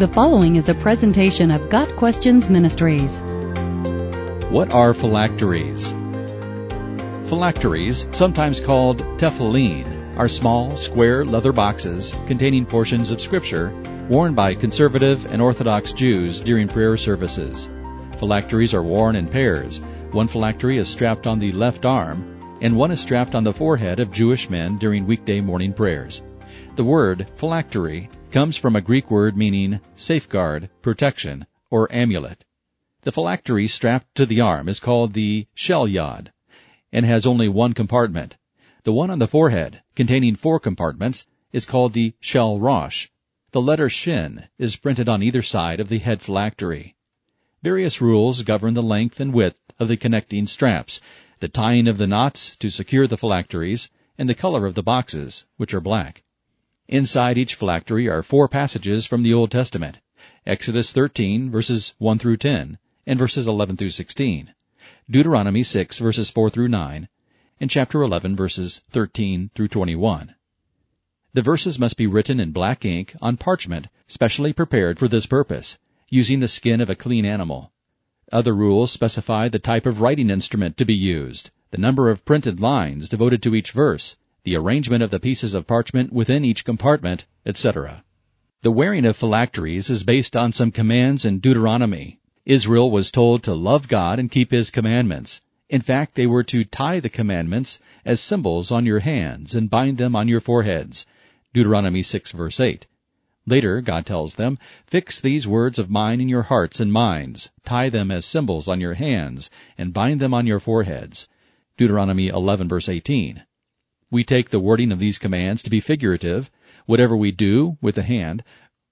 The following is a presentation of Got Questions Ministries. What are phylacteries? Phylacteries, sometimes called tefillin, are small, square leather boxes containing portions of Scripture worn by conservative and Orthodox Jews during prayer services. Phylacteries are worn in pairs. One phylactery is strapped on the left arm, and one is strapped on the forehead of Jewish men during weekday morning prayers. The word phylactery comes from a Greek word meaning safeguard, protection, or amulet. The phylactery strapped to the arm is called the shel yad and has only one compartment. The one on the forehead, containing four compartments, is called the shelrosh. The letter shin is printed on either side of the head phylactery. Various rules govern the length and width of the connecting straps, the tying of the knots to secure the phylacteries, and the color of the boxes, which are black. Inside each phylactery are four passages from the Old Testament. Exodus 13 verses 1 through 10 and verses 11 through 16. Deuteronomy 6 verses 4 through 9 and chapter 11 verses 13 through 21. The verses must be written in black ink on parchment specially prepared for this purpose, using the skin of a clean animal. Other rules specify the type of writing instrument to be used, the number of printed lines devoted to each verse, the arrangement of the pieces of parchment within each compartment, etc. The wearing of phylacteries is based on some commands in Deuteronomy. Israel was told to love God and keep His commandments. In fact, they were to tie the commandments as symbols on your hands and bind them on your foreheads. Deuteronomy 6 verse 8. Later, God tells them, Fix these words of mine in your hearts and minds, tie them as symbols on your hands, and bind them on your foreheads. Deuteronomy 11 verse 18. We take the wording of these commands to be figurative. Whatever we do with the hand,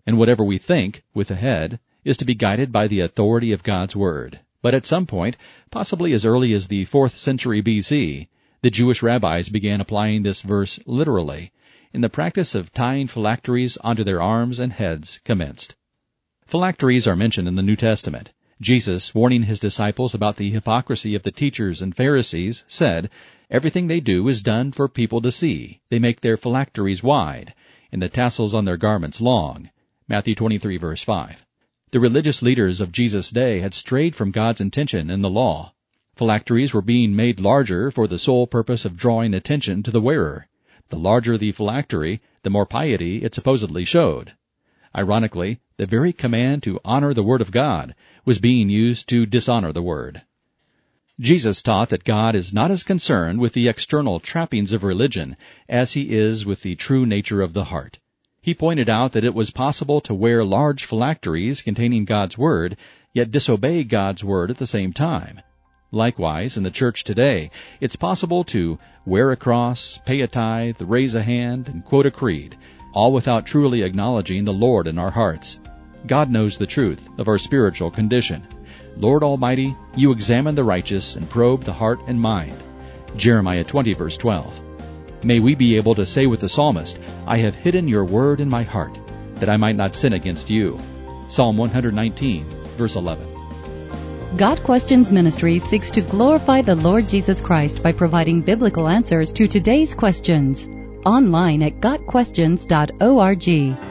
and whatever we think with the head, is to be guided by the authority of God's Word. But at some point, possibly as early as the 4th century BC, the Jewish rabbis began applying this verse literally, and the practice of tying phylacteries onto their arms and heads commenced. Phylacteries are mentioned in the New Testament. Jesus, warning his disciples about the hypocrisy of the teachers and Pharisees, said, Everything they do is done for people to see. They make their phylacteries wide, and the tassels on their garments long. Matthew 23 verse 5. The religious leaders of Jesus' day had strayed from God's intention in the law. Phylacteries were being made larger for the sole purpose of drawing attention to the wearer. The larger the phylactery, the more piety it supposedly showed. Ironically, the very command to honor the Word of God was being used to dishonor the Word. Jesus taught that God is not as concerned with the external trappings of religion as he is with the true nature of the heart. He pointed out that it was possible to wear large phylacteries containing God's Word, yet disobey God's Word at the same time. Likewise, in the church today, it's possible to wear a cross, pay a tithe, raise a hand, and quote a creed, all without truly acknowledging the Lord in our hearts. God knows the truth of our spiritual condition. Lord Almighty, you examine the righteous and probe the heart and mind. Jeremiah 20 verse 12. May we be able to say with the psalmist, I have hidden your word in my heart, that I might not sin against you. Psalm 119 verse 11. Got Questions Ministry seeks to glorify the Lord Jesus Christ by providing biblical answers to today's questions. Online at GotQuestions.org.